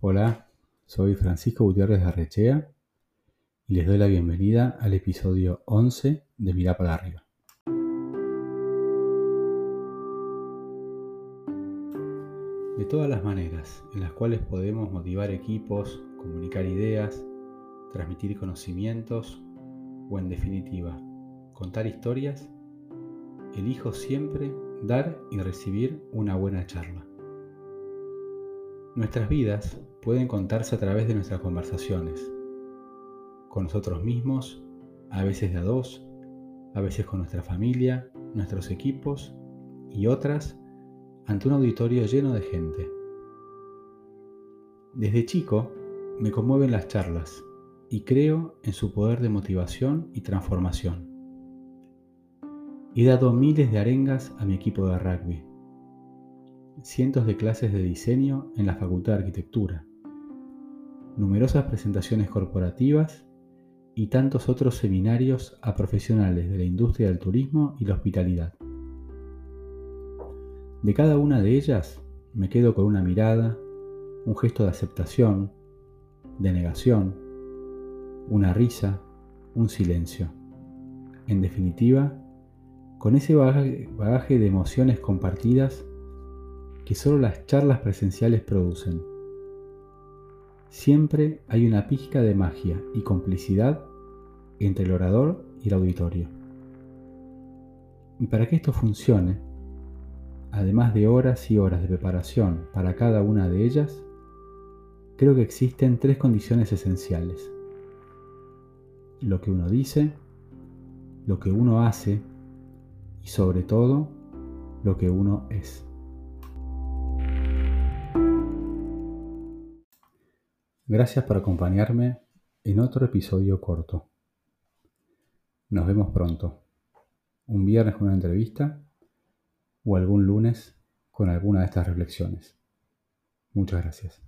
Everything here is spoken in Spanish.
Hola, soy Francisco Gutiérrez de Arrechea y les doy la bienvenida al episodio 11 de Mirá para arriba. De todas las maneras en las cuales podemos motivar equipos, comunicar ideas, transmitir conocimientos o en definitiva contar historias, elijo siempre dar y recibir una buena charla. Nuestras vidas pueden contarse a través de nuestras conversaciones, con nosotros mismos, a veces de a dos, a veces con nuestra familia, nuestros equipos y otras ante un auditorio lleno de gente. Desde chico me conmueven las charlas y creo en su poder de motivación y transformación. He dado miles de arengas a mi equipo de rugby, cientos de clases de diseño en la Facultad de Arquitectura, numerosas presentaciones corporativas y tantos otros seminarios a profesionales de la industria del turismo y la hospitalidad. De cada una de ellas me quedo con una mirada, un gesto de aceptación, de negación, una risa, un silencio. En definitiva, con ese bagaje, de emociones compartidas que solo las charlas presenciales producen. Siempre hay una pizca de magia y complicidad entre el orador y el auditorio. Y para que esto funcione, además de horas y horas de preparación para cada una de ellas, creo que existen tres condiciones esenciales. Lo que uno dice, lo que uno hace y sobre todo lo que uno es. Gracias por acompañarme en otro episodio corto. Nos vemos pronto. Un viernes con una entrevista o algún lunes con alguna de estas reflexiones. Muchas gracias.